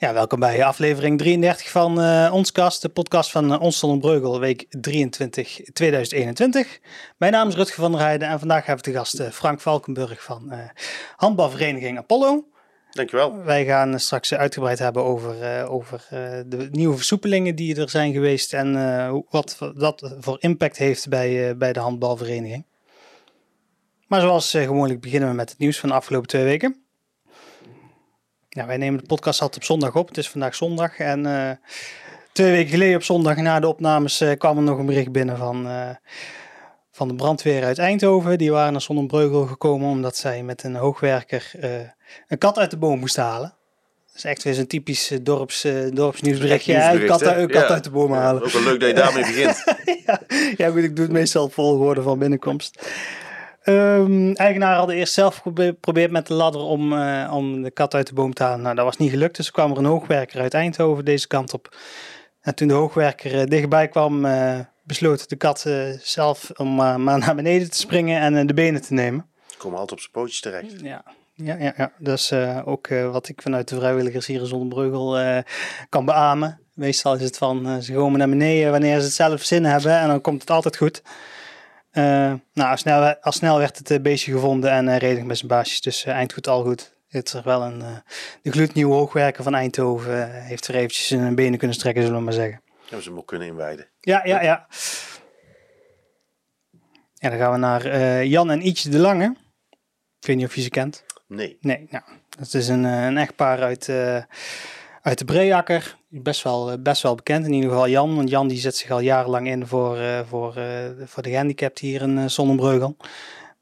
Ja, welkom bij aflevering 33 van uh, Ons Kast, de podcast van uh, Ons Breugel, week 23 2021. Mijn naam is Rutger van der Heijden en vandaag hebben we de gast uh, Frank Valkenburg van handbalvereniging Apollo. Dankjewel. Wij gaan straks uitgebreid hebben over, over de nieuwe versoepelingen die er zijn geweest en wat dat voor impact heeft bij, bij de handbalvereniging. Maar zoals gewoonlijk beginnen we met het nieuws van de afgelopen twee weken. Ja, wij nemen de podcast altijd op zondag op. Het is vandaag zondag. En uh, twee weken geleden op zondag na de opnames uh, kwam er nog een bericht binnen van, uh, van de brandweer uit Eindhoven. Die waren naar Zonnebreugel gekomen omdat zij met een hoogwerker een kat uit de boom moesten halen. Dat is echt weer zo'n typisch dorps, dorpsnieuwsberichtje. Ja, een kat, een kat uit de boom halen. ook wel leuk dat je daarmee begint. ja, ja, goed, ik doe het meestal volgorde van binnenkomst. Um, eigenaar hadden eerst zelf geprobeerd met de ladder om, uh, om de kat uit de boom te halen. Nou, dat was niet gelukt, dus kwam er een hoogwerker uit Eindhoven deze kant op. En toen de hoogwerker uh, dichtbij kwam, uh, besloot de kat zelf om maar naar beneden te springen en de benen te nemen. Ze komen altijd op zijn pootjes terecht. Ja, ja, ja, ja. dat is ook wat ik vanuit de vrijwilligers hier in Zonnebreugel kan beamen. Meestal is het van, ze komen naar beneden wanneer ze het zelf zin hebben en dan komt het altijd goed. Uh, nou, al snel, al snel werd het uh, beestje gevonden en uh, redelijk met zijn baasjes. Dus eind goed, al goed. Het is wel een, de gloednieuwe hoogwerker van Eindhoven heeft er eventjes zijn benen kunnen strekken, zullen we maar zeggen. Hebben ze hem ook kunnen inwijden. Ja, ja, ja. En dan gaan we naar Jan en Ietje de Lange. Ik weet niet of je ze kent. Nee. Nee, nou, dat is een, een echtpaar uit uit de Breakker. Best wel, eh, best wel bekend, in ieder geval Jan. Want Jan die zet zich al jarenlang in voor, uh, voor, uh, voor de gehandicapten hier in Zonnebreugel.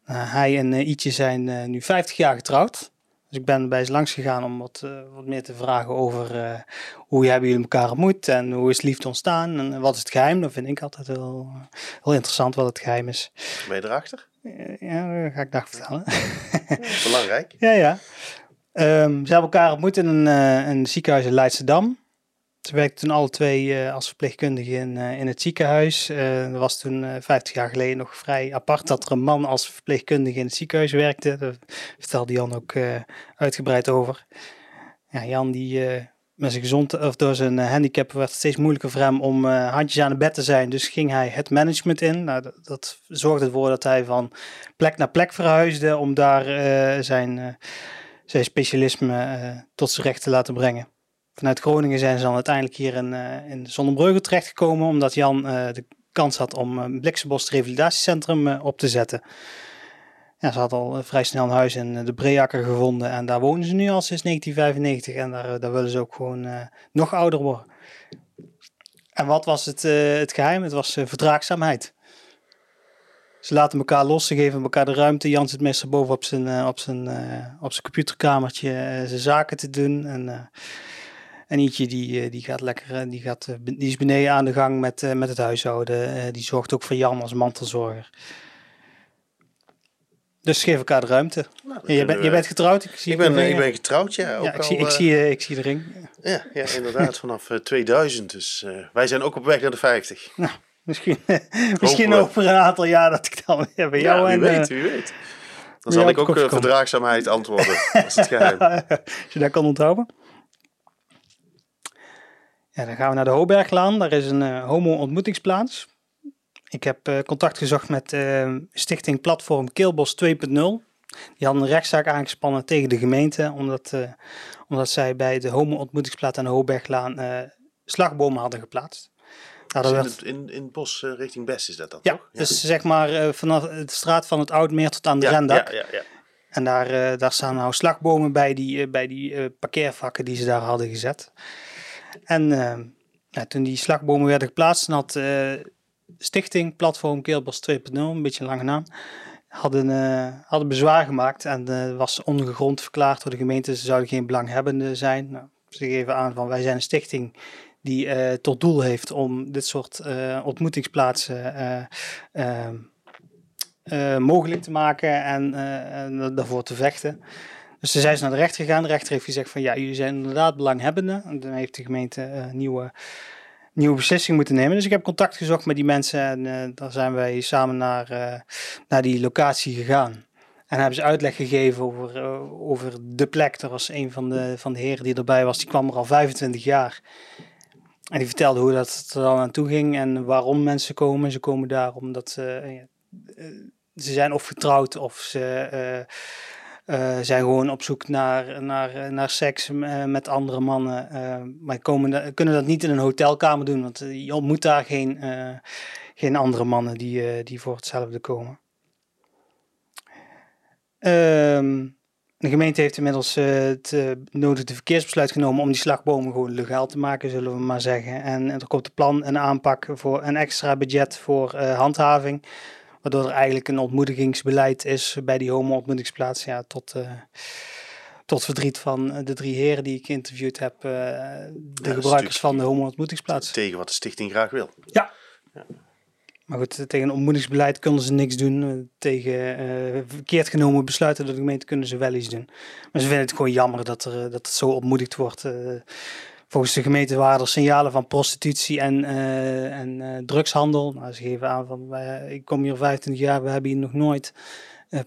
hij en Ietje zijn nu 50 jaar getrouwd. Dus ik ben bij ze langs gegaan om wat, wat meer te vragen over hoe hebben jullie elkaar ontmoet en hoe is liefde ontstaan en wat is het geheim. Dat vind ik altijd heel, heel interessant wat het geheim is. Ben je erachter? ja, dat ga ik dag vertellen. belangrijk. ja, ja. Um, ze hebben elkaar ontmoet in een, uh, een ziekenhuis in Leidschendam. Ze werkten toen alle twee uh, als verpleegkundige in, uh, in het ziekenhuis. dat was toen 50 jaar geleden nog vrij apart dat er een man als verpleegkundige in het ziekenhuis werkte. Daar vertelde Jan ook uitgebreid over. Ja, Jan die met zijn gezond, of door zijn handicap werd het steeds moeilijker voor hem om handjes aan het bed te zijn. Dus ging hij het management in. Nou, dat zorgde ervoor dat hij van plek naar plek verhuisde om daar zijn zijn specialisme uh, tot zijn recht te laten brengen. Vanuit Groningen zijn ze dan uiteindelijk hier in, uh, in Zonnebreugel terechtgekomen, omdat Jan uh, de kans had om een Bliksenbos revalidatiecentrum op te zetten. Ja, ze had al vrij snel een huis in de Breakker gevonden en daar wonen ze nu al sinds 1995 en daar, daar willen ze ook gewoon nog ouder worden. En wat was het, het geheim? Het was verdraagzaamheid. Ze laten elkaar los, ze geven elkaar de ruimte. Jan zit meestal boven op zijn, op zijn, uh, op zijn computerkamertje uh, zijn zaken te doen. En, en Ietje die, die gaat lekker, die, gaat, die is beneden aan de gang met, met het huishouden. die zorgt ook voor Jan als mantelzorger. Dus geef elkaar de ruimte. Nou, je, bent, je bent getrouwd? Ik, zie ik, ben, ik ben getrouwd, ja. ja ik, zie, ik, zie, ik zie de ring. Ja, ja inderdaad, vanaf 2000. Dus wij zijn ook op weg naar de 50. Nou, Misschien, misschien over een aantal jaar dat ik dan weer bij jou ja, en... weet, wie weet. Dan zal ik ook uh, verdraagzaamheid antwoorden. dat is het geheim. Als je dat kan onthouden. Ja, dan gaan we naar de Hoberglaan. Daar is een uh, homo-ontmoetingsplaats. Ik heb uh, contact gezocht met stichting Platform Keelbos 2.0. Die hadden een rechtszaak aangespannen tegen de gemeente, omdat, omdat zij bij de homo-ontmoetingsplaats aan de Hoberglaan slagbomen hadden geplaatst. Nou, dus in, in, in het bos uh, richting Best is dat dan, ja, toch? Ja, dus zeg maar uh, vanaf de straat van het Oudmeer tot aan de ja, Rendak. Ja, ja, ja. En daar, uh, daar staan nou slagbomen bij die, bij die parkeervakken die ze daar hadden gezet. En toen die slagbomen werden geplaatst, had Stichting Platform Keelbos 2.0, een beetje een lange naam, hadden, hadden bezwaar gemaakt en was ongegrond verklaard door de gemeente. Ze zouden geen belanghebbende zijn. Nou, ze geven aan van wij zijn een stichting die uh, tot doel heeft om dit soort uh, ontmoetingsplaatsen uh, mogelijk te maken en, daarvoor te vechten. Dus ze zijn naar de rechter gegaan. De rechter heeft gezegd van ja, jullie zijn inderdaad belanghebbenden. En dan heeft de gemeente nieuwe, nieuwe beslissing moeten nemen. Dus ik heb contact gezocht met die mensen en daar zijn wij samen naar, naar die locatie gegaan. En hebben ze uitleg gegeven over, eh, over de plek. Er was een van de, van de heren die erbij was, die kwam er al 25 jaar. En die vertelde hoe dat er dan aan toe ging en waarom mensen komen. Ze komen daar omdat ze, eh, eh, ze zijn of getrouwd of ze eh, zijn gewoon op zoek naar, naar, naar seks met andere mannen. maar komen kunnen dat niet in een hotelkamer doen, want je ontmoet daar geen, geen andere mannen die, die voor hetzelfde komen. Ehm, de gemeente heeft inmiddels eh, het eh, nodige verkeersbesluit genomen om die slagbomen gewoon legaal te maken, zullen we maar zeggen. En, en er komt een plan en aanpak voor een extra budget voor eh, handhaving. Waardoor er eigenlijk een ontmoedigingsbeleid is bij die homo-ontmoetingsplaats. Ja, tot, tot verdriet van de drie heren die ik geïnterviewd heb. de gebruikers van de homo-ontmoetingsplaats. Tegen wat de stichting graag wil. Maar goed, tegen ontmoedigingsbeleid kunnen ze niks doen. Eh, Tegen eh, verkeerd genomen besluiten door de gemeente kunnen ze wel iets doen. Maar ze vinden het gewoon jammer dat, er, eh, dat het zo ontmoedigd wordt. Volgens de gemeente waren er signalen van prostitutie en, en drugshandel. Nou, ze geven aan van, wij- ik kom hier 25 jaar, we hebben hier nog nooit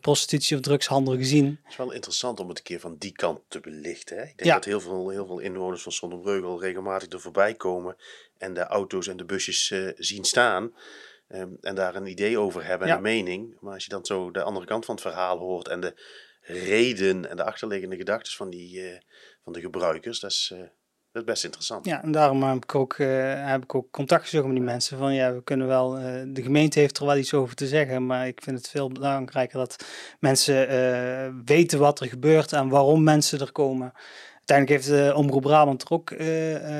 prostitutie of drugshandel gezien. Het is wel interessant om het een keer van die kant te belichten. Hè? Ik denk Ja. dat heel veel, heel veel inwoners van Zonnebreugel regelmatig er voorbij komen en de auto's en de busjes zien staan. Ehm, en daar een idee over hebben en Ja. een mening. Maar als je dan zo de andere kant van het verhaal hoort en de reden en de achterliggende gedachten van, die, eh, van de gebruikers, dat is, eh, dat is best interessant. Ja, en daarom heb ik ook, eh, heb ik ook contact gezocht met die mensen. Van ja, we kunnen wel, de gemeente heeft er wel iets over te zeggen, maar ik vind het veel belangrijker dat mensen weten wat er gebeurt en waarom mensen er komen. Uiteindelijk heeft de Omroep Brabant er ook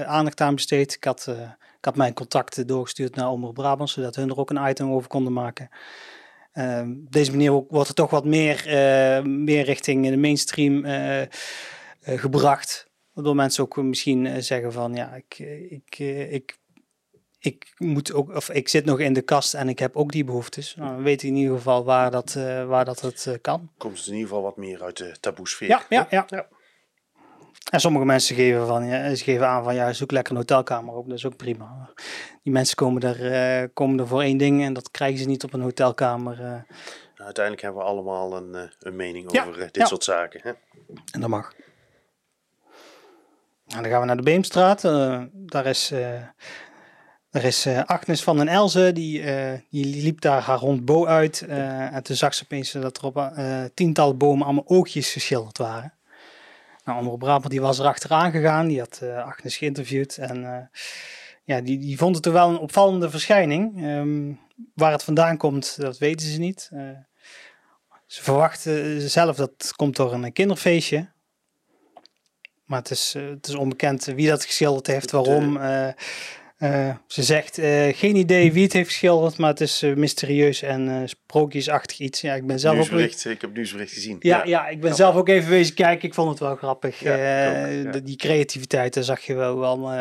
aandacht aan besteed. Ik had, ik had mijn contacten doorgestuurd naar Omroep Brabant, zodat hun er ook een item over konden maken. Ehm, op deze manier ook- wordt er toch wat meer, eh, meer richting de mainstream eh, eh, gebracht. Waardoor mensen ook misschien zeggen van ja, ik, ik, ik, ik moet ook, of ik zit nog in de kast en ik heb ook die behoeftes. Nou, dan weet ik in ieder geval waar dat, eh, waar dat het kan. Komt het in ieder geval wat meer uit de taboesfeer. Ja, ja, ja. Ja. En sommige mensen geven, van, ja, ze geven aan van ja, zoek lekker een hotelkamer op. Dat is ook prima. Die mensen komen er, eh, komen er voor één ding en dat krijgen ze niet op een hotelkamer. eh, Nou, uiteindelijk hebben we allemaal een, eh, een mening Ja, over dit ja. soort zaken. Hè? En dat mag. Nou, dan gaan we naar de Beemstraat. Daar is, daar is Agnes van den Elzen. Die, die liep daar haar hond Bo uit. en toen zag ze opeens dat er op tientallen bomen allemaal oogjes geschilderd waren. Nou, Omroep Brabant die was er achteraan gegaan. Die had eh, Agnes geïnterviewd. En eh, ja, die, die vond het toch wel een opvallende verschijning. Ehm, waar het vandaan komt, dat weten ze niet. Eh, ze verwachten zelf dat het komt door een kinderfeestje. Maar het is, het is onbekend wie dat geschilderd heeft, waarom. Eh, ze zegt eh, geen idee wie het heeft geschilderd, maar het is eh, mysterieus en sprookjesachtig iets. Ja, ik ben zelf ook... Nieuwsbericht, ik heb nieuwsbericht gezien. Ja, ja, ik ben zelf ook even wezen kijken. Ik vond het wel grappig. Ja, ook, ja. Die creativiteit, daar zag je wel, wel,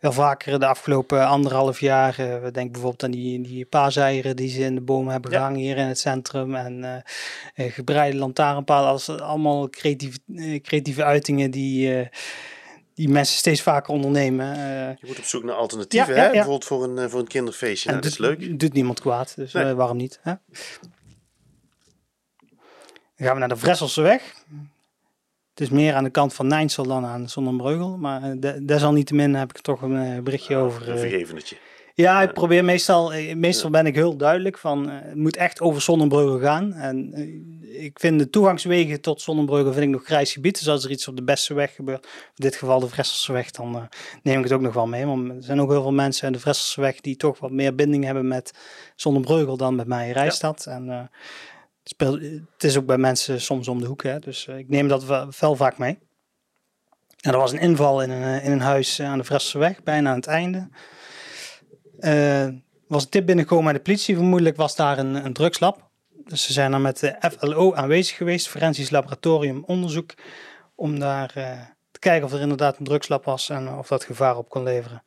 wel vaker de afgelopen anderhalf jaar. We denken bijvoorbeeld aan die, die paaseieren die ze in de bomen hebben Ja. gehangen hier in het centrum. En gebreide lantaarnpalen. Als, allemaal creatieve, creatieve uitingen die, die mensen steeds vaker ondernemen. Eh, Je moet op zoek naar alternatieven, Ja, hè? ja. bijvoorbeeld voor een, eh, voor een kinderfeestje. en Nou, dat is leuk. Doet niemand kwaad, dus Nee. eh, waarom niet? Hè? Dan gaan we naar de Vresselseweg. Het is meer aan de kant van Nijnsel dan aan Zonnebreugel. Maar de- desalniettemin heb ik er toch een berichtje over. Een vergevendetje. Ja, ik probeer meestal, eh, meestal ben ik heel duidelijk van eh, het moet echt over Zonnebreugel gaan. En eh, ik vind de toegangswegen tot Zonnebreugel vind ik nog grijs gebied. Dus als er iets op de beste weg gebeurt, in dit geval de Vresselseweg, dan eh, neem ik het ook nog wel mee. Want er zijn ook heel veel mensen aan de Vresselseweg die toch wat meer binding hebben met Zonnebreugel dan met mij in Rijstad. En eh, het, is ook bij mensen soms om de hoek, hè? dus eh, ik neem dat wel, vaak mee. En er was een inval in een, eh, in een huis eh, aan de Vresselseweg, bijna aan het einde. Eh, was een tip binnengekomen bij de politie. Vermoedelijk was daar een, een drugslab. Dus ze zijn daar met de FLO aanwezig geweest, Forensisch Laboratorium Onderzoek, om daar eh, te kijken of er inderdaad een drugslab was en of dat gevaar op kon leveren.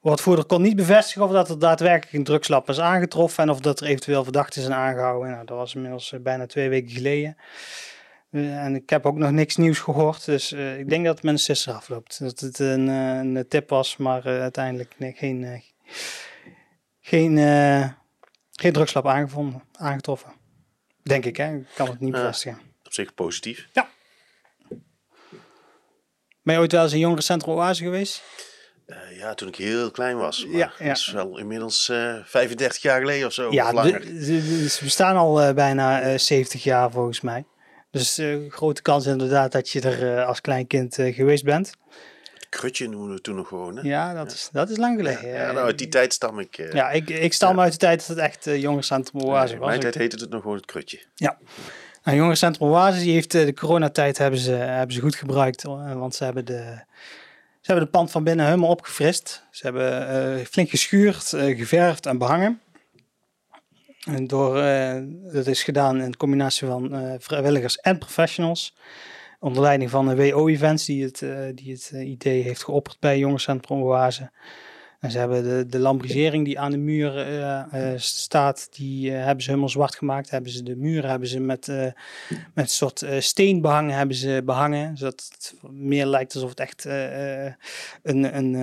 Woordvoerder kon niet bevestigen of dat er daadwerkelijk een drugslab is aangetroffen en of dat er eventueel verdachten zijn aangehouden. Nou, dat was inmiddels eh, bijna twee weken geleden. En ik heb ook nog niks nieuws gehoord, dus ik denk dat het met een sisser afloopt. Dat het een, een tip was, maar uiteindelijk geen, geen, eh, geen drugslab aangevonden, aangetroffen. Denk ik, hè? Ik kan het niet Ja. bevestigen. Op zich positief. Ben je ooit wel eens in jongerencentrum Oase geweest? Eh, ja, toen ik heel klein was. Maar Ja, ja. Dat is wel inmiddels eh 35 jaar geleden of zo. ja, of langer. ze bestaan al bijna eh 70 jaar volgens mij. Dus grote kans inderdaad dat je er als klein kind geweest bent. Krutje noemen we toen nog gewoon. Hè? Ja, dat is, dat is lang geleden. Ja, Eh, nou, uit die tijd stam ik. eh, Ja, ik, ik stam uit de tijd dat het echt uh, jongerencentrum Oase in was. mijn tijd heette het nog gewoon het krutje. Nou, jongerencentrum Oase die heeft eh, de coronatijd hebben ze, hebben ze goed gebruikt. eh, want ze hebben, de, ze hebben de pand van binnen helemaal opgefrist. Ze hebben eh, flink geschuurd, eh, geverfd en behangen. En door, eh, dat is gedaan in combinatie van eh, vrijwilligers en professionals. Onder leiding van de WO Events die het, eh, die het eh, idee heeft geopperd bij Jongerencentrum Oase. En ze hebben de, de lambrisering die aan de muur eh, staat, die hebben ze helemaal zwart gemaakt. Hebben ze de muren hebben ze met, met een soort eh, steen behangen, hebben ze behangen. Zodat het meer lijkt alsof het echt een, een,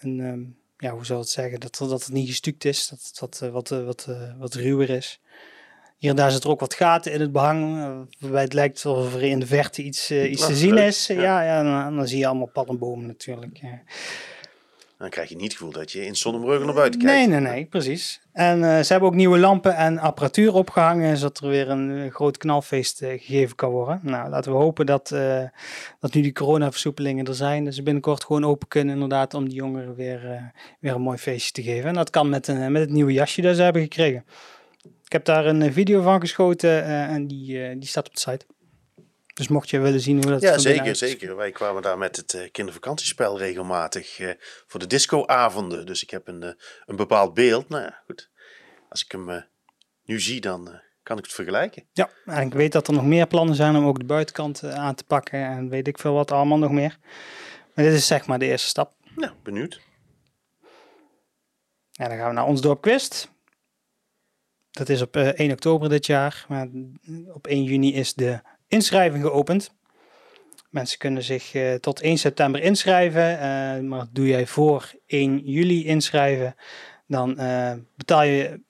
een ehm, ja, hoe zou het zeggen, dat, dat het niet gestuukt is. Dat het wat, wat, wat, wat ruwer is. Hier en daar zit er ook wat gaten in het behang, eh, waarbij het lijkt alsof er in de verte iets, eh, iets te zien leuk, is. ja. Ja, ja, dan, dan zie je allemaal paddenbomen natuurlijk. Dan krijg je niet het gevoel dat je in zonnebruggen naar buiten kijkt. Nee, nee, nee, precies. En eh, ze hebben ook nieuwe lampen en apparatuur opgehangen, zodat er weer een groot knalfeest gegeven kan worden. Nou, laten we hopen dat, dat nu die coronaversoepelingen er zijn, dat ze binnenkort gewoon open kunnen inderdaad om die jongeren weer, weer een mooi feestje te geven. En dat kan met, een, met het nieuwe jasje dat ze hebben gekregen. Ik heb daar een eh, video van geschoten eh, en die, eh, die staat op de site. Dus mocht je willen zien hoe dat Ja, zeker, zeker. Wij kwamen daar met het kindervakantiespel regelmatig voor de discoavonden. Dus ik heb een, een bepaald beeld. Nou ja, goed. Als ik hem nu zie, dan kan ik het vergelijken. Ja, en ik weet dat er nog meer plannen zijn om ook de buitenkant aan te pakken en weet ik veel wat allemaal nog meer. Maar dit is zeg maar de eerste stap. Nou, benieuwd. En dan gaan we naar ons dorp Quist. Dat is op eh, 1 oktober dit jaar. Maar op 1 juni is de inschrijving geopend. Mensen kunnen zich eh, tot 1 september inschrijven. eh, maar doe jij voor 1 juli inschrijven, dan eh, betaal je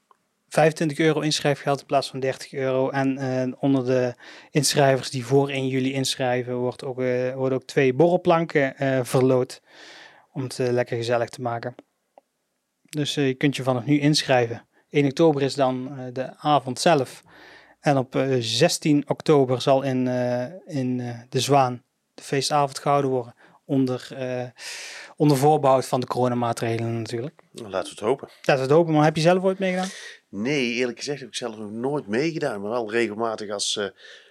25 euro inschrijfgeld in plaats van 30 euro. En eh, onder de inschrijvers die voor 1 juli inschrijven, wordt ook, eh, worden ook twee borrelplanken eh, verloot. Om het eh, lekker gezellig te maken. Dus eh, je kunt je vanaf nu inschrijven. 1 oktober is dan eh, de avond zelf. En op eh, 16 oktober zal in, eh, in eh, de Zwaan de feestavond gehouden worden. Onder, eh, onder voorbehoud van de coronamaatregelen natuurlijk. Nou, laten we het hopen. Dat is het open, maar heb je zelf ooit meegedaan? Nee, eerlijk gezegd heb ik zelf nog nooit meegedaan. Maar wel regelmatig als eh,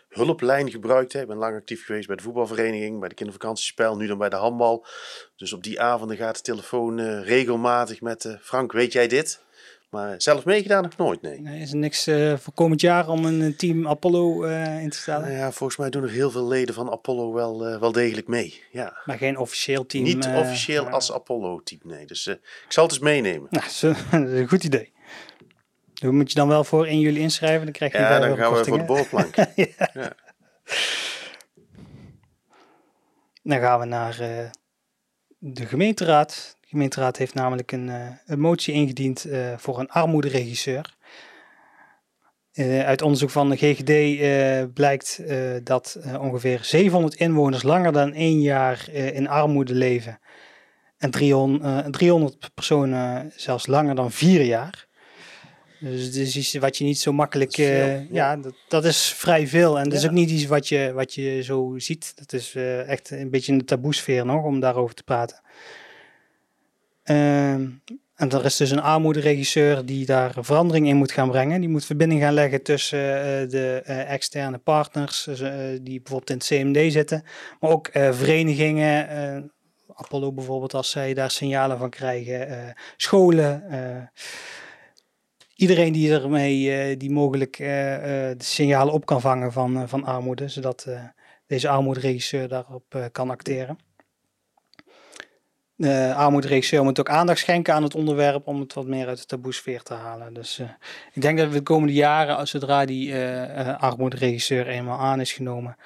hulplijn gebruikt. Hè. Ik ben lang actief geweest bij de voetbalvereniging, bij de kindervakantiespel, nu dan bij de handbal. Dus op die avonden gaat de telefoon eh, regelmatig met eh, Frank, weet jij dit? Maar zelf meegedaan nog nooit, nee. Nee, is er niks eh, voor komend jaar om een eh, team Apollo eh, in te stellen? Nou ja, volgens mij doen er heel veel leden van Apollo wel, wel degelijk mee. Ja. Maar geen officieel team. Niet officieel als Apollo-team, nee. Dus ik zal het eens meenemen. Nou, dat is een goed idee. Dus moet je dan wel voor 1 juli inschrijven, dan krijg je Ja, dan gaan we voor de boorplank. Ja. Dan gaan we naar de gemeenteraad. Gemeenteraad heeft namelijk een, eh, een motie ingediend eh, voor een armoederegisseur. Eh, uit onderzoek van de GGD blijkt dat ongeveer 700 inwoners langer dan één jaar in armoede leven. En 300, eh, 300 personen zelfs langer dan vier jaar. Dus dit is iets wat je niet zo makkelijk. Dat veel, ja. ja, dat, dat is vrij veel. En dat is ook niet iets wat je, wat je zo ziet. Dat is echt een beetje in de taboesfeer nog om daarover te praten. Ehm, en er is dus een armoederegisseur die daar verandering in moet gaan brengen. Die moet verbinding gaan leggen tussen eh, de eh, externe partners dus, eh, die bijvoorbeeld in het CMD zitten, maar ook verenigingen. Apollo bijvoorbeeld, als zij daar signalen van krijgen, scholen. iedereen die ermee, die mogelijk de signalen op kan vangen van, van armoede, zodat deze armoederegisseur daarop kan acteren. De armoederegisseur moet ook aandacht schenken aan het onderwerp om het wat meer uit de taboesfeer te halen. Dus eh, ik denk dat we de komende jaren, als zodra die eh eh armoederegisseur eenmaal aan is genomen,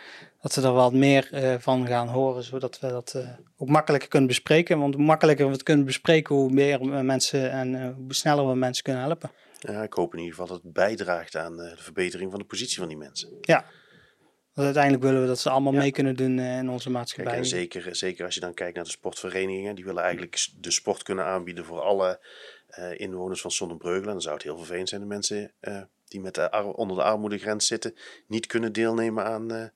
dat we er wat meer eh, van gaan horen, zodat we dat uh, ook makkelijker kunnen bespreken. Want hoe makkelijker we het kunnen bespreken, hoe meer mensen en uh, hoe sneller we mensen kunnen helpen. Ja, ik hoop in ieder geval dat het bijdraagt aan de verbetering van de positie van die mensen. Ja, want uiteindelijk willen we dat ze allemaal mee kunnen doen in onze maatschappij. Kijk, en zeker, zeker als je dan kijkt naar de sportverenigingen, die willen eigenlijk de sport kunnen aanbieden voor alle inwoners van Zonnebreugelen. Dan zou het heel vervelend zijn de mensen die met de onder de armoedegrens zitten, niet kunnen deelnemen aan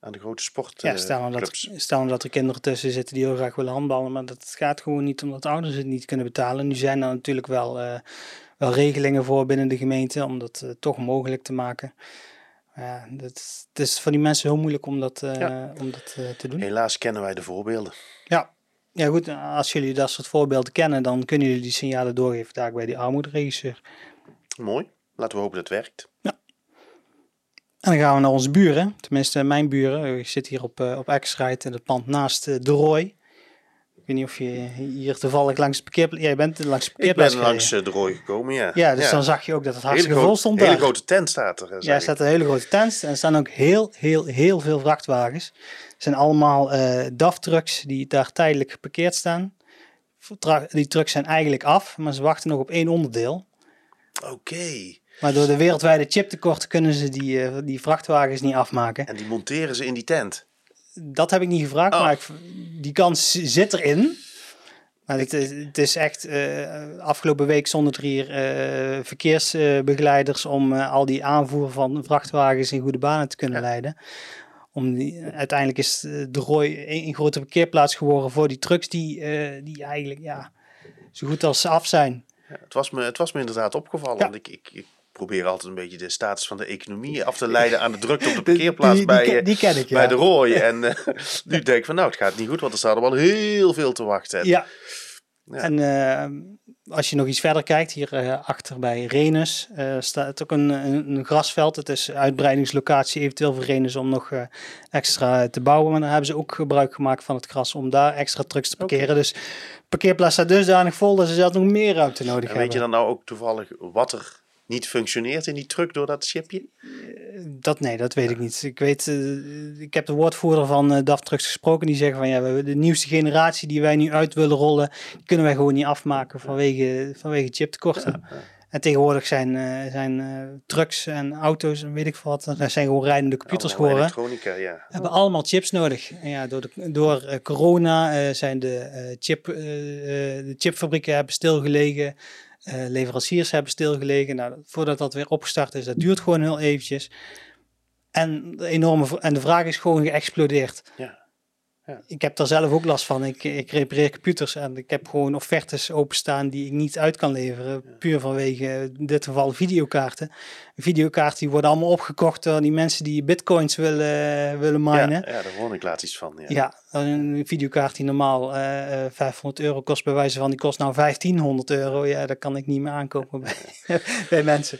aan de grote sport. Ja, stel nou, dat, stel nou dat er kinderen tussen zitten die heel graag willen handballen, maar dat gaat gewoon niet omdat ouders het niet kunnen betalen. Nu zijn er natuurlijk wel, wel regelingen voor binnen de gemeente om dat toch mogelijk te maken. Ja, dat, het is voor die mensen heel moeilijk om dat, uh, ja. om dat te doen. Helaas kennen wij de voorbeelden. Ja. ja, goed. Als jullie dat soort voorbeelden kennen, dan kunnen jullie die signalen doorgeven daar bij die armoederegisseur. Mooi. Laten we hopen dat het werkt. Ja. En dan gaan we naar onze buren, tenminste mijn buren. Ik zit hier op, uh, op Exrite in het pand naast uh, de Rooi. Ik weet niet of je hier toevallig langs het parkeerplaats... Jij bent langs het Ik ben langs uh, de Rooi gekomen, ja. Ja, dus dan zag je ook dat het hartstikke vol stond Een hele grote tent staat er. Ja, er staat een hele grote tent. En er staan ook heel, heel, heel veel vrachtwagens. Het zijn allemaal DAF-trucks die daar tijdelijk geparkeerd staan. Die trucks zijn eigenlijk af, maar ze wachten nog op één onderdeel. Oké. Maar door de wereldwijde chiptekorten kunnen ze die, uh, die vrachtwagens niet afmaken. En die monteren ze in die tent? Dat heb ik niet gevraagd, oh. maar ik, die kans zit erin. Maar het, het is echt uh, afgelopen week zonder er hier uh, verkeersbegeleiders om al die aanvoer van vrachtwagens in goede banen te kunnen leiden. Om die, uiteindelijk is de Rooi een grote parkeerplaats geworden voor die trucks die, die eigenlijk ja, zo goed als af zijn. Ja, het, was me, het was me inderdaad opgevallen. Want ik, ik, ik probeer altijd een beetje de status van de economie af te leiden aan de drukte op de parkeerplaats die, bij, die, ken ik, bij de Rooi. En uh, nu denk ik van nou, het gaat niet goed, want er staat er wel heel veel te wachten. Ja. ja. En uh, als je nog iets verder kijkt, hier uh, achter bij Renus staat ook een, een, een, grasveld. Het is uitbreidingslocatie eventueel voor Renus om nog extra te bouwen. Maar daar hebben ze ook gebruik gemaakt van het gras om daar extra trucks te parkeren. Okay. Dus parkeerplaats staat dusdanig vol dat ze zelfs nog meer ruimte nodig en hebben. Weet je dan nou ook toevallig wat er niet functioneert in die truck door dat chipje? Dat nee, dat weet ik niet. Ik weet, uh, ik heb de woordvoerder van uh, DAF Trucks gesproken. Die zeggen van ja, we, de nieuwste generatie die wij nu uit willen rollen, kunnen wij gewoon niet afmaken vanwege, vanwege chiptekorten. Ja, ja. En tegenwoordig zijn, uh, zijn trucks en auto's en weet ik wat, dat zijn gewoon rijdende computers geworden. elektronica, ja. Hebben allemaal chips nodig. En ja, door, de, door corona zijn de, chip, de chipfabrieken hebben stilgelegen. Uh, leveranciers hebben stilgelegen. Nou, voordat dat weer opgestart is, dat duurt gewoon heel eventjes. En de, enorme, en de vraag is gewoon geëxplodeerd. Ja. Ja. Ik heb daar zelf ook last van. Ik, ik repareer computers en ik heb gewoon offertes openstaan die ik niet uit kan leveren. Puur vanwege, in dit geval, videokaarten. Videokaarten die worden allemaal opgekocht door die mensen die bitcoins willen, willen minen. Ja, ja, daar hoor ik laatst iets van. Ja, ja een videokaart die normaal uh, eh, 500 eh, euro kost, bij wijze van, die kost nou 1500 euro. Ja, dat kan ik niet meer aankopen bij, bij mensen.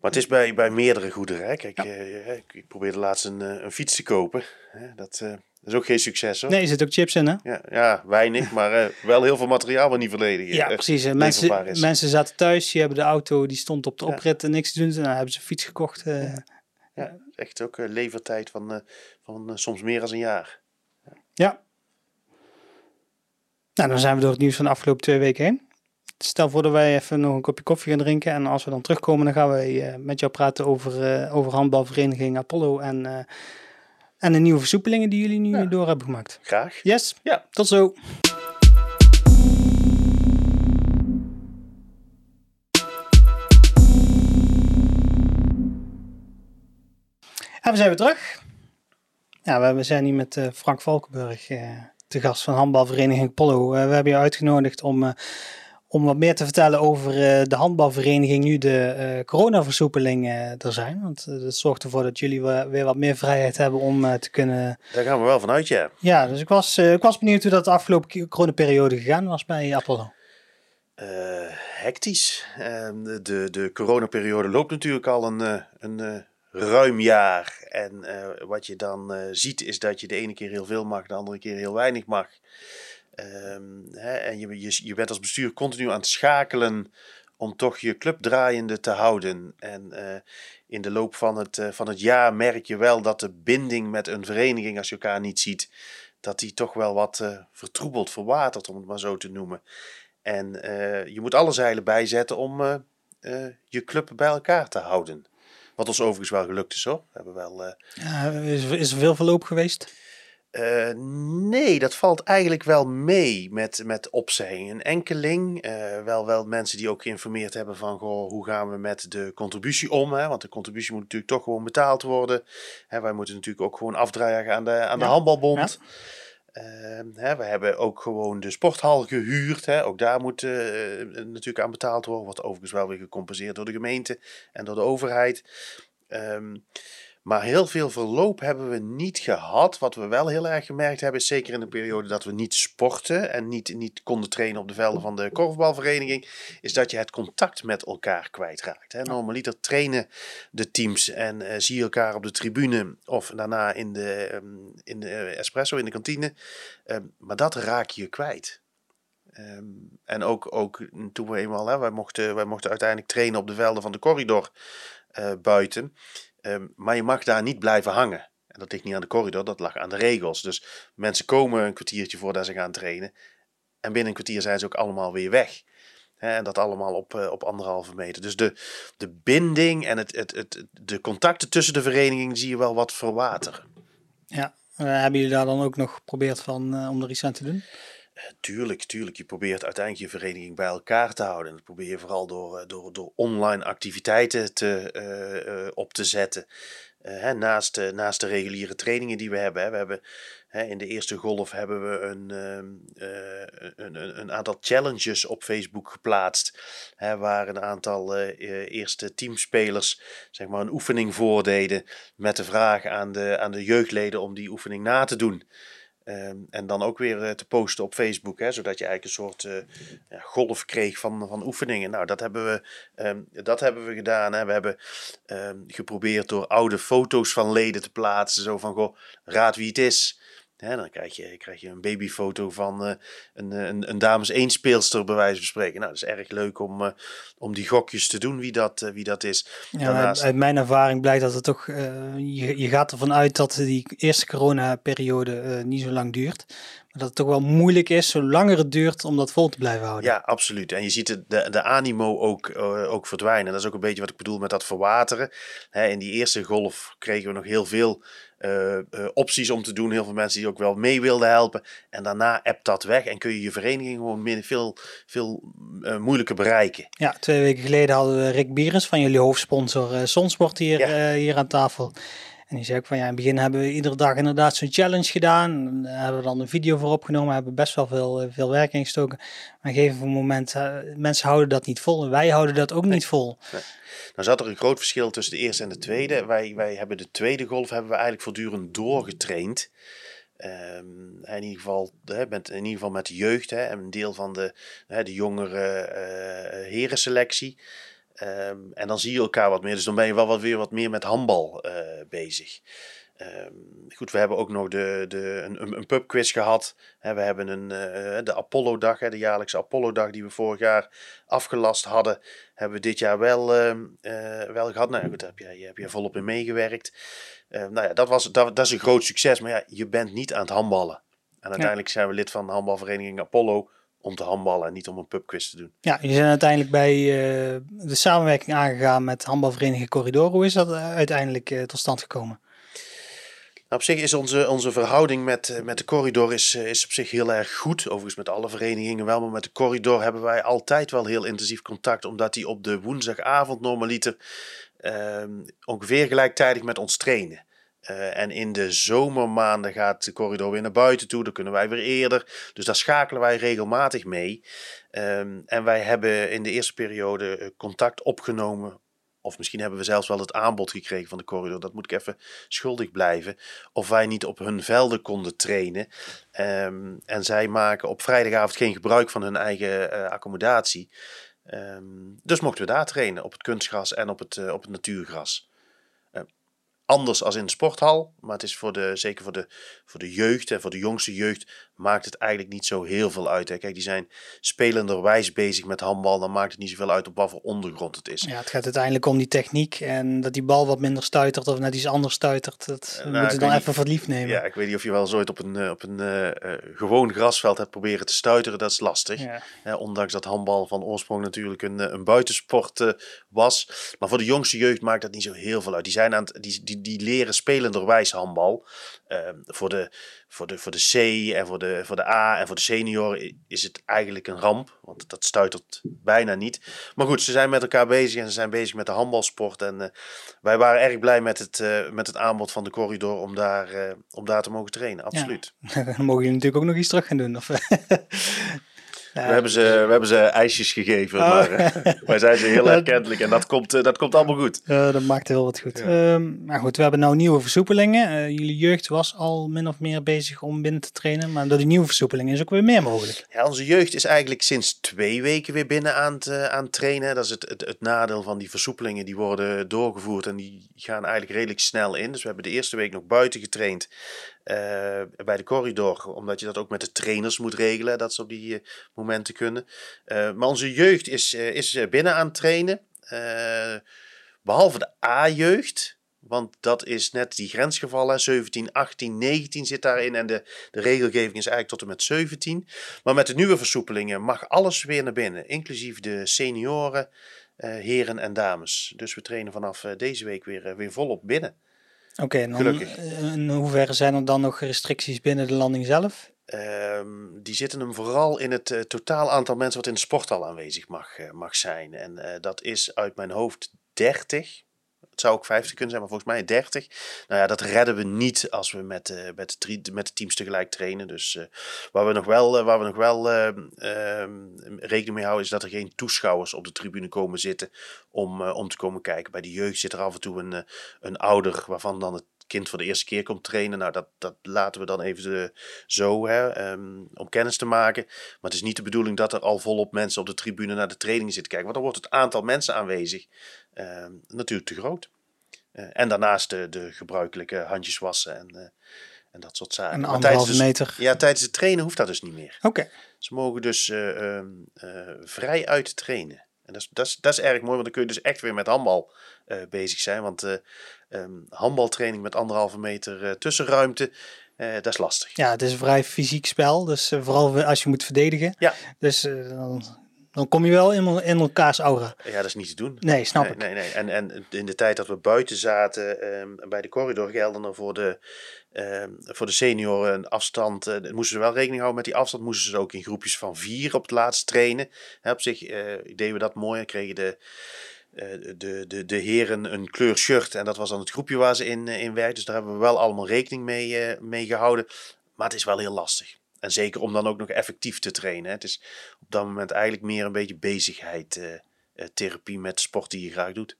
Maar het is bij, bij meerdere goederen. Hè? Kijk, ja. uh, ik, probeerde laatst een, een fiets te kopen. Hè? Dat, dat is ook geen succes hoor. Nee, er zitten ook chips in hè? Ja, ja weinig, maar uh, wel heel veel materiaal wat niet volledig Ja, precies. Mensen, is. mensen zaten thuis, die hebben de auto, die stond op de oprit en niks te doen. En dan hebben ze een fiets gekocht. Uh, ja. echt ook levertijd van, van soms meer dan een jaar. Ja. ja. Nou, dan zijn we door het nieuws van de afgelopen twee weken heen. Stel voor dat wij even nog een kopje koffie gaan drinken. En als we dan terugkomen, dan gaan wij met jou praten over, over handbalvereniging Apollo en en de nieuwe versoepelingen die jullie nu ja. door hebben gemaakt. Graag. Yes. Ja. Tot zo. En we zijn weer terug. Ja, we zijn hier met uh, Frank Valkenburg, uh, te gast van handbalvereniging Polo. Uh, we hebben je uitgenodigd om om wat meer te vertellen over uh, de handbalvereniging nu de uh, coronaversoepelingen er zijn. Want uh, dat zorgt ervoor dat jullie weer wat meer vrijheid hebben om te kunnen... Daar gaan we wel vanuit, ja. Ja, dus ik was, ik was benieuwd hoe dat de afgelopen coronaperiode gegaan was bij Apollo. hectisch. Ehm, de, de, de coronaperiode loopt natuurlijk al een, een ruim jaar. En wat je dan ziet is dat je de ene keer heel veel mag, de andere keer heel weinig mag. Um, hè, en je, je, bent als bestuur continu aan het schakelen om toch je club draaiende te houden. En in de loop van het, van het jaar merk je wel dat de binding met een vereniging, als je elkaar niet ziet, dat die toch wel wat vertroebeld, verwatert, om het maar zo te noemen. En je moet alle zeilen bijzetten om je club bij elkaar te houden. Wat ons overigens wel gelukt is hoor. We hebben wel, uh... ja, is, is er veel verloop geweest? Uh, nee, dat valt eigenlijk wel mee met, met opzeggingen. Een enkeling, uh, wel, wel mensen die ook geïnformeerd hebben van goh, hoe gaan we met de contributie om. Hè? Want de contributie moet natuurlijk toch gewoon betaald worden. Hè, wij moeten natuurlijk ook gewoon afdragen aan de, aan de handbalbond. Ja. Uh, hè, we hebben ook gewoon de sporthal gehuurd. Hè. Ook daar moet uh, natuurlijk aan betaald worden. Wordt overigens wel weer gecompenseerd door de gemeente en door de overheid. Um, maar heel veel verloop hebben we niet gehad. Wat we wel heel erg gemerkt hebben, is zeker in de periode dat we niet sporten en niet, niet konden trainen op de velden van de korfbalvereniging, is dat je het contact met elkaar kwijtraakt. Hè. Normaliter trainen de teams en uh, zie je elkaar op de tribune of daarna in de, um, in de espresso, in de kantine. Um, maar dat raak je kwijt. Um, en ook, ook toen we eenmaal, hè, wij, mochten, wij mochten uiteindelijk trainen op de velden van de corridor uh, buiten. Ehm, maar je mag daar niet blijven hangen. En dat ligt niet aan de corridor, dat lag aan de regels. Dus mensen komen een kwartiertje voordat ze gaan trainen. En binnen een kwartier zijn ze ook allemaal weer weg. en dat allemaal op, uh, op anderhalve meter. Dus de, de binding en het, het, het, de contacten tussen de verenigingen zie je wel wat verwateren. Ja, uh, hebben jullie daar dan ook nog geprobeerd van, uh, om er iets aan te doen? Tuurlijk, tuurlijk. Je probeert uiteindelijk je vereniging bij elkaar te houden. En dat probeer je vooral door, eh, door, door online activiteiten te, uh, op te zetten. hè, naast, naast de reguliere trainingen die we hebben. Hè. We hebben hè, in de eerste golf hebben we een, ehm, een, een, aantal challenges op Facebook geplaatst. Hè, waar een aantal eerste teamspelers zeg maar, een oefening voordeden. Met de vraag aan de, aan de jeugdleden om die oefening na te doen. Um, en dan ook weer uh, te posten op Facebook, hè, zodat je eigenlijk een soort ja, golf kreeg van, van oefeningen. Nou, dat hebben we, um, dat hebben we gedaan. Hè. We hebben um, geprobeerd door oude foto's van leden te plaatsen. Zo van, goh, raad wie het is. Hè, dan krijg je, krijg je een babyfoto van uh, een, een, een dames 1 speelster bij wijze van spreken. Nou, dat is erg leuk om, uh, om die gokjes te doen wie dat, uh, wie dat is. Ja, Daarnaast... uit mijn ervaring blijkt dat het toch, je, je gaat ervan uit dat die eerste coronaperiode niet zo lang duurt. Maar dat het toch wel moeilijk is, zo langer het duurt, om dat vol te blijven houden. Ja, absoluut. En je ziet de, de, de animo ook, ook verdwijnen. Dat is ook een beetje wat ik bedoel met dat verwateren. Hè, in die eerste golf kregen we nog heel veel uh, uh, opties om te doen. Heel veel mensen die ook wel mee wilden helpen. En daarna appt dat weg en kun je je vereniging gewoon meer, veel, veel uh, moeilijker bereiken. Ja, twee weken geleden hadden we Rick Bierens van jullie hoofdsponsor Sonsport hier, ja. hier aan tafel. En die zei ook van ja, in het begin hebben we iedere dag inderdaad zo'n challenge gedaan. Daar hebben we dan een video voor opgenomen, hebben best wel veel, veel werk ingestoken. Maar op een moment, mensen houden dat niet vol. En wij houden dat ook nee. niet vol. Nee. Nou zat er een groot verschil tussen de eerste en de tweede. Wij, wij hebben de tweede golf hebben we eigenlijk voortdurend doorgetraind. Um, in, ieder geval, hè, met, in ieder geval met de jeugd hè, en een deel van de, hè, de jongere uh, herenselectie. Um, en dan zie je elkaar wat meer. Dus dan ben je wel wat weer wat meer met handbal uh, bezig. Um, goed, we hebben ook nog de, de, een, een pubquiz gehad. He, we hebben een, uh, de Apollo-dag, de jaarlijkse Apollo-dag die we vorig jaar afgelast hadden, hebben we dit jaar wel, uh, uh, wel gehad. Nou goed, daar heb jij, heb jij volop in meegewerkt. nou ja, dat, was, dat, dat is een groot succes, maar ja, je bent niet aan het handballen. En uiteindelijk ja. zijn we lid van de handbalvereniging Apollo om te handballen en niet om een pubquiz te doen. Ja, je zijn uiteindelijk bij de samenwerking aangegaan met handbalvereniging Corridor. Hoe is dat uiteindelijk tot stand gekomen? Nou, op zich is onze, onze verhouding met, eh, met de corridor is, eh, is op zich heel erg goed. Overigens met alle verenigingen wel, maar met de corridor hebben wij altijd wel heel intensief contact. Omdat die op de woensdagavond normaliter uh, ongeveer gelijktijdig met ons trainen. Uh, en in de zomermaanden gaat de corridor weer naar buiten toe. Dan kunnen wij weer eerder. Dus daar schakelen wij regelmatig mee. Um, en wij hebben in de eerste periode contact opgenomen of misschien hebben we zelfs wel het aanbod gekregen van de corridor. Dat moet ik even schuldig blijven. Of wij niet op hun velden konden trainen. Um, en zij maken op vrijdagavond geen gebruik van hun eigen uh, accommodatie. Um, dus mochten we daar trainen. Op het kunstgras en op het, op het natuurgras. Anders als in de sporthal. Maar het is voor de, zeker voor de, voor de jeugd en voor de jongste jeugd maakt het eigenlijk niet zo heel veel uit. Hè. Kijk, die zijn spelenderwijs bezig met handbal. Dan maakt het niet zoveel uit op wat voor ondergrond het is. Ja, het gaat uiteindelijk om die techniek en dat die bal wat minder stuitert of net iets anders stuitert. Dat nou, moeten we ik dan even voor lief nemen. Ja, ik weet niet of je wel eens ooit op een, eh, op een eh, eh, gewoon grasveld hebt proberen te stuiteren. Dat is lastig. Ja. Ondanks dat handbal van oorsprong natuurlijk een, een buitensport was. Maar voor de jongste jeugd maakt dat niet zo heel veel uit. Die, zijn aan het, die, die, die leren spelenderwijs handbal. Ehm, voor, de, voor, de, voor de C en voor de, voor de A en voor de senioren is het eigenlijk een ramp. Want dat stuitert bijna niet. Maar goed, ze zijn met elkaar bezig en ze zijn bezig met de handbalsport. En eh, wij waren erg blij met het, eh, met het aanbod van de corridor om daar, eh, om daar te mogen trainen. Absoluut. Dan mogen jullie natuurlijk ook nog iets terug gaan doen. Of, We, hebben ze, we hebben ze ijsjes gegeven, maar eh, wij zijn ze heel erkentelijk en dat komt, eh, dat komt allemaal goed. Dat maakt heel wat goed. Ehm, maar goed, we hebben nou nieuwe versoepelingen. Eh, jullie jeugd was al min of meer bezig om binnen te trainen. Maar door die nieuwe versoepelingen is ook weer meer mogelijk. Ja, onze jeugd is eigenlijk sinds twee weken weer binnen aan het, aan het trainen. Dat is het, het, het nadeel van die versoepelingen. Die worden doorgevoerd en die gaan eigenlijk redelijk snel in. Dus we hebben de eerste week nog buiten getraind bij de corridor. Omdat je dat ook met de trainers moet regelen, dat ze op die eh, momenten kunnen. Eh, maar onze jeugd is, eh, is eh, binnen aan het trainen. Eh, behalve de A-jeugd. Want dat is net die grensgevallen. 17, 18, 19 zit daarin. En de, de regelgeving is eigenlijk tot en met 17. Maar met de nieuwe versoepelingen mag alles weer naar binnen. Inclusief de senioren, eh, heren en dames. Dus we trainen vanaf eh, deze week weer, eh, weer volop binnen. Oké, Gelukkig. eh, in hoeverre zijn er dan nog restricties binnen de landing zelf? Ehm, die zitten hem vooral in het eh, totaal aantal mensen wat in de sporthal aanwezig mag, eh, mag zijn. En dat is uit mijn hoofd 30. Zou ook 50 kunnen zijn, maar volgens mij 30. Nou ja, dat redden we niet als we met, eh, met, de, met de teams tegelijk trainen. Dus eh, waar we nog wel, eh, waar we nog wel eh, ehm, rekening mee houden, is dat er geen toeschouwers op de tribune komen zitten om, om te komen kijken. Bij de jeugd zit er af en toe een, een ouder waarvan dan het kind voor de eerste keer komt trainen. Nou, dat, dat laten we dan even zo hè, ehm, om kennis te maken. Maar het is niet de bedoeling dat er al volop mensen op de tribune naar de training zitten kijken. Want dan wordt het aantal mensen aanwezig ehm, natuurlijk te groot. Eh, en daarnaast de, de gebruikelijke handjes wassen en, eh, en dat soort zaken. Een anderhalve tijdens, meter. ja, tijdens het trainen hoeft dat dus niet meer. Oké, Ze mogen dus eh, vrij uit trainen. En dat is, dat, is, dat is erg mooi, want dan kun je dus echt weer met handbal bezig zijn. Want ehm, handbaltraining met anderhalve meter eh, tussenruimte, eh, dat is lastig. ja, het is een vrij fysiek spel. Dus eh, vooral als je moet verdedigen. Ja. Dus dan, dan kom je wel in, in elkaars aura. Ja, dat is niet te doen. Nee, snap nee, ik. Nee, nee. En, en in de tijd dat we buiten zaten, ehm, bij de corridor gelden er voor de, ehm, voor de senioren een afstand. moesten ze wel rekening houden met die afstand. Moesten ze ook in groepjes van vier op het laatst trainen. Hè, op zich deden we dat mooi. Dan kregen de, de, de, de heren een kleur shirt. En dat was dan het groepje waar ze in, eh, in werkten. Dus daar hebben we wel allemaal rekening mee, eh, mee gehouden. Maar het is wel heel lastig. En zeker om dan ook nog effectief te trainen. Het is op dat moment eigenlijk meer een beetje bezigheid. eh, eh, therapie met sport die je graag doet.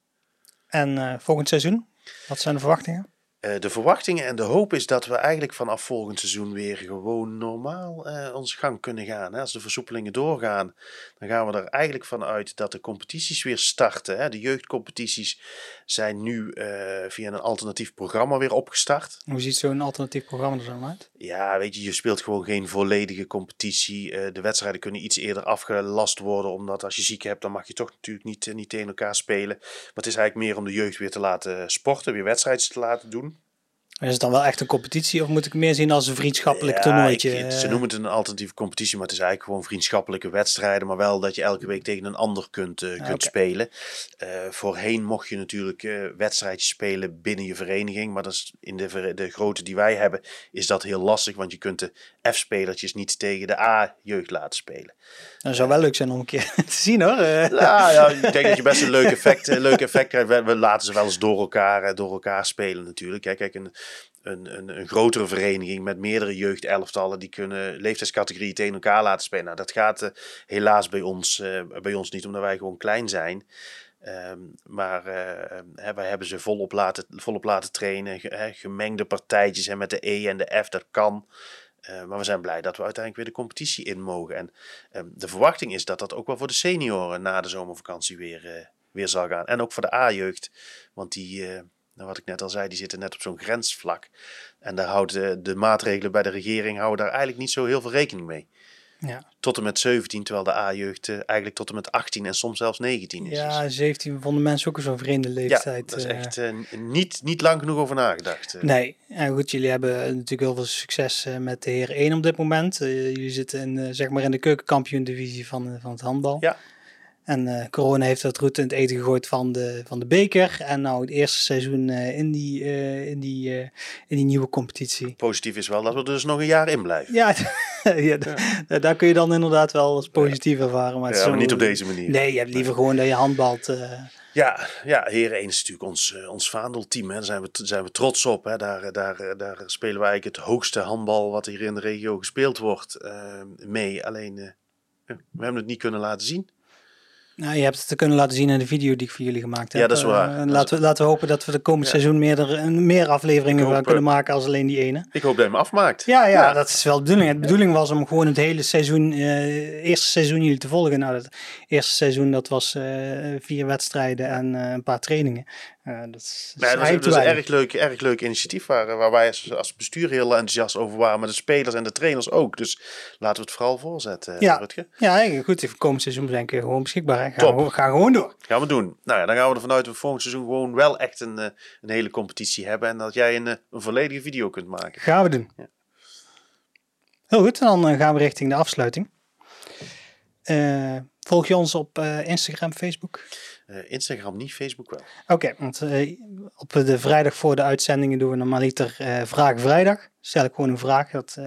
En eh, volgend seizoen? Wat zijn de verwachtingen? Eh, de verwachtingen en de hoop is dat we eigenlijk vanaf volgend seizoen weer gewoon normaal eh onze gang kunnen gaan. Als de versoepelingen doorgaan, dan gaan we er eigenlijk van uit dat de competities weer starten. De jeugdcompetities zijn nu eh, via een alternatief programma weer opgestart. Hoe ziet zo'n alternatief programma er dan uit? Ja, weet je, je speelt gewoon geen volledige competitie. Eh, de wedstrijden kunnen iets eerder afgelast worden, omdat als je ziek hebt, dan mag je toch natuurlijk niet, niet tegen elkaar spelen. Maar het is eigenlijk meer om de jeugd weer te laten sporten, weer wedstrijdjes te laten doen. Is het dan wel echt een competitie of moet ik meer zien als een vriendschappelijk Ja, toernooitje? ik- ze noemen het een alternatieve competitie, maar het is eigenlijk gewoon vriendschappelijke wedstrijden. Maar wel dat je elke week tegen een ander kunt, eh, kunt spelen. Eh, voorheen mocht je natuurlijk eh wedstrijdjes spelen binnen je vereniging. Maar dat is in de, de grootte die wij hebben, is dat heel lastig. Want je kunt de F-spelertjes niet tegen de A-jeugd laten spelen. Dat zou wel leuk zijn om een keer te zien hoor. Nou ja, ik denk dat je best een leuk effect, leuk effect krijgt. We, we laten ze wel eens door elkaar, door elkaar spelen natuurlijk. Kijk, kijk een, een, een, een grotere vereniging met meerdere jeugdelftallen... die kunnen leeftijdscategorieën tegen elkaar laten spelen. Nou, dat gaat eh, helaas bij ons, eh, bij ons niet, omdat wij gewoon klein zijn... Ehm, maar hè, wij hebben ze volop laten, volop laten trainen. Gemengde partijtjes en met de E en de F, dat kan. Maar we zijn blij dat we uiteindelijk weer de competitie in mogen. En ehm, de verwachting is dat dat ook wel voor de senioren na de zomervakantie weer, weer zal gaan. En ook voor de A-jeugd. Want die, nou, wat ik net al zei, die zitten net op zo'n grensvlak. En daar houden de maatregelen bij de regering houden daar eigenlijk niet zo heel veel rekening mee. Ja. Tot en met 17, terwijl de A-jeugd eh, eigenlijk tot en met 18 en soms zelfs 19 is. Ja, Dus- 17 vonden mensen ook zo'n vreemde ja, leeftijd. dat is eh. echt eh, niet, niet lang genoeg over nagedacht. Nee, en goed, jullie hebben natuurlijk heel veel succes met de heer 1 op dit moment. Jullie zitten in, zeg maar in de keukenkampioen divisie van, van het handbal. Ja. En eh, corona heeft het route in het eten gegooid van de, van de beker. En nou het eerste seizoen eh, in, die, eh, in, die, eh, in die nieuwe competitie. Positief is wel dat we er dus nog een jaar in blijven. Ja, ja, da- daar kun je dan inderdaad wel als positief ervaren. Maar, het Ja, is maar niet op deze manier. Nee, je hebt liever gewoon dat je handbalt. eh. Ja, ja Heren 1 is natuurlijk ons, ons vaandelteam. Hè. Daar zijn we, zijn we trots op. Hè. Daar, daar, daar spelen we eigenlijk het hoogste handbal wat hier in de regio gespeeld wordt mee. Alleen, eh, we hebben het niet kunnen laten zien. Nou, je hebt het te kunnen laten zien in de video die ik voor jullie gemaakt heb. Ja, dat is waar. Eh, Dat is- laten, we, laten we hopen dat we de komend Ja. seizoen meer, meer afleveringen hoop, kunnen eh, maken als alleen die ene. Ik hoop dat je hem afmaakt. Ja, ja, dat is wel de bedoeling. De bedoeling was om gewoon het hele seizoen, eh eerste seizoen jullie te volgen. Nou, dat eerste seizoen dat was eh, vier wedstrijden en eh, een paar trainingen. Eh, dat is, Nee, dat dat een erg leuk, erg leuk initiatief waar, waar wij als, als bestuur heel enthousiast over waren. Maar de spelers en de trainers ook. Dus laten we het vooral voorzetten, Ja. Rutger. Ja, goed. Het komend seizoen zijn we gewoon beschikbaar. Hè. Gaan, Top. we, gaan gewoon door. Gaan we doen. Nou ja, dan gaan we ervan uit dat we volgend seizoen gewoon wel echt een, eh, een hele competitie hebben. En dat jij een, eh, een volledige video kunt maken. Gaan we doen. Ja. Heel goed, dan eh, gaan we richting de afsluiting. Volg je ons op eh, Instagram, Facebook? Eh, Instagram niet, Facebook wel. Oké, want eh, op de vrijdag voor de uitzendingen doen we normaliter eh Vraag Vrijdag. Stel ik gewoon een vraag dat,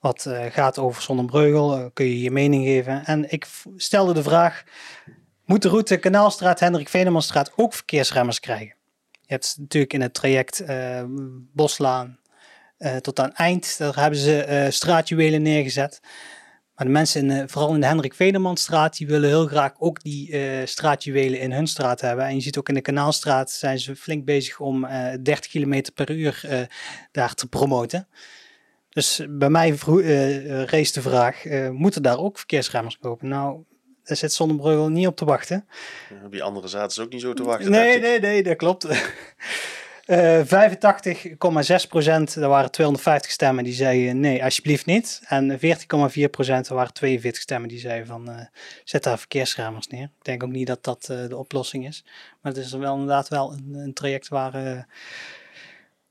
wat gaat over Zonnebreugel. Kun je je mening geven. En ik stelde de vraag, moet de route Kanaalstraat, Hendrik Venemanstraat ook verkeersremmers krijgen? Je hebt natuurlijk in het traject Boslaan tot aan eind, daar hebben ze straatjuwelen neergezet. Maar de mensen, in, de- vooral in de Hendrik Venemannstraat, die willen heel graag ook die eh, straatjuwelen in hun straat hebben. En je ziet ook in de Kanaalstraat zijn ze flink bezig om eh 30 km per uur eh, daar te promoten. Dus bij mij eh, eh, rees de vraag, eh, moeten daar ook verkeersremmers kopen? Nou, daar zit Zonnebreugel niet op te wachten. Eh, Op die andere zaten ze ook niet zo te wachten. Nee, nee, nee, dat klopt. Eh 85,6 procent, dat waren 250 stemmen die zeiden nee, alsjeblieft niet. En 14,4 procent, dat waren 42 stemmen die zeiden van eh, zet daar verkeersramers neer. Ik denk ook niet dat dat eh, de oplossing is. Maar het is wel inderdaad wel een, een traject waar, eh,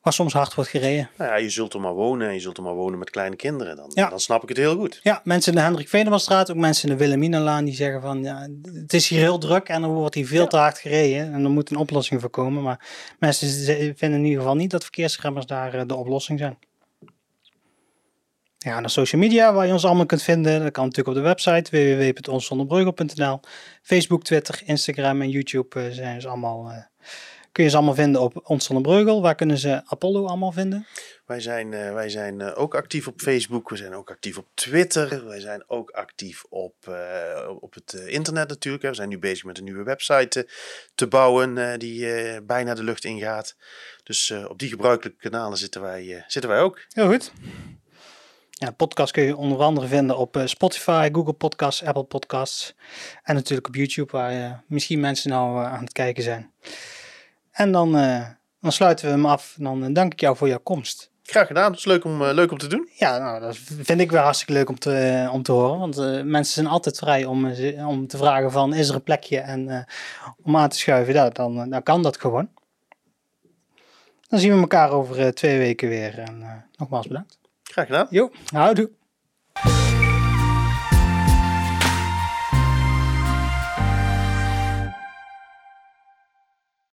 waar soms hard wordt gereden. Nou ja, je zult er maar wonen en je zult er maar wonen met kleine kinderen. Dan, Ja. dan snap ik het heel goed. Ja, mensen in de Hendrik Venemannstraat, ook mensen in de Wilhelminalaan, die zeggen van ja, het is hier heel druk en er wordt hier veel Ja. te hard gereden en er moet een oplossing voor komen. Maar mensen vinden in ieder geval niet dat verkeersremmers daar eh, de oplossing zijn. Ja, en de social media waar je ons allemaal kunt vinden, dat kan natuurlijk op de website www.onszonderbreugel.nl. Facebook, Twitter, Instagram en YouTube eh, zijn ze allemaal, eh, kun je ze allemaal vinden op Ons Zonder Breugel. Waar kunnen ze Apollo allemaal vinden? Wij zijn, eh, wij zijn eh, ook actief op Facebook. We zijn ook actief op Twitter. Wij zijn ook actief op, eh, op het internet natuurlijk. hè. We zijn nu bezig met een nieuwe website te bouwen die bijna de lucht ingaat. Dus op die gebruikelijke kanalen zitten wij, zitten wij ook. Heel goed. Ja, de podcast kun je onder andere vinden op Spotify, Google Podcasts, Apple Podcasts en natuurlijk op YouTube, waar misschien mensen nou aan het kijken zijn. En dan, eh, dan sluiten we hem af. En dan eh, dank ik jou voor jouw komst. Graag gedaan. Het is leuk om, eh, leuk om te doen. Ja, nou, dat vind ik wel hartstikke leuk om te, om te horen. Want mensen zijn altijd vrij om, om te vragen van, is er een plekje? En om aan te schuiven, ja, dan, dan kan dat gewoon. Dan zien we elkaar over twee weken weer. En nogmaals bedankt. Graag gedaan. Jo, houdoe.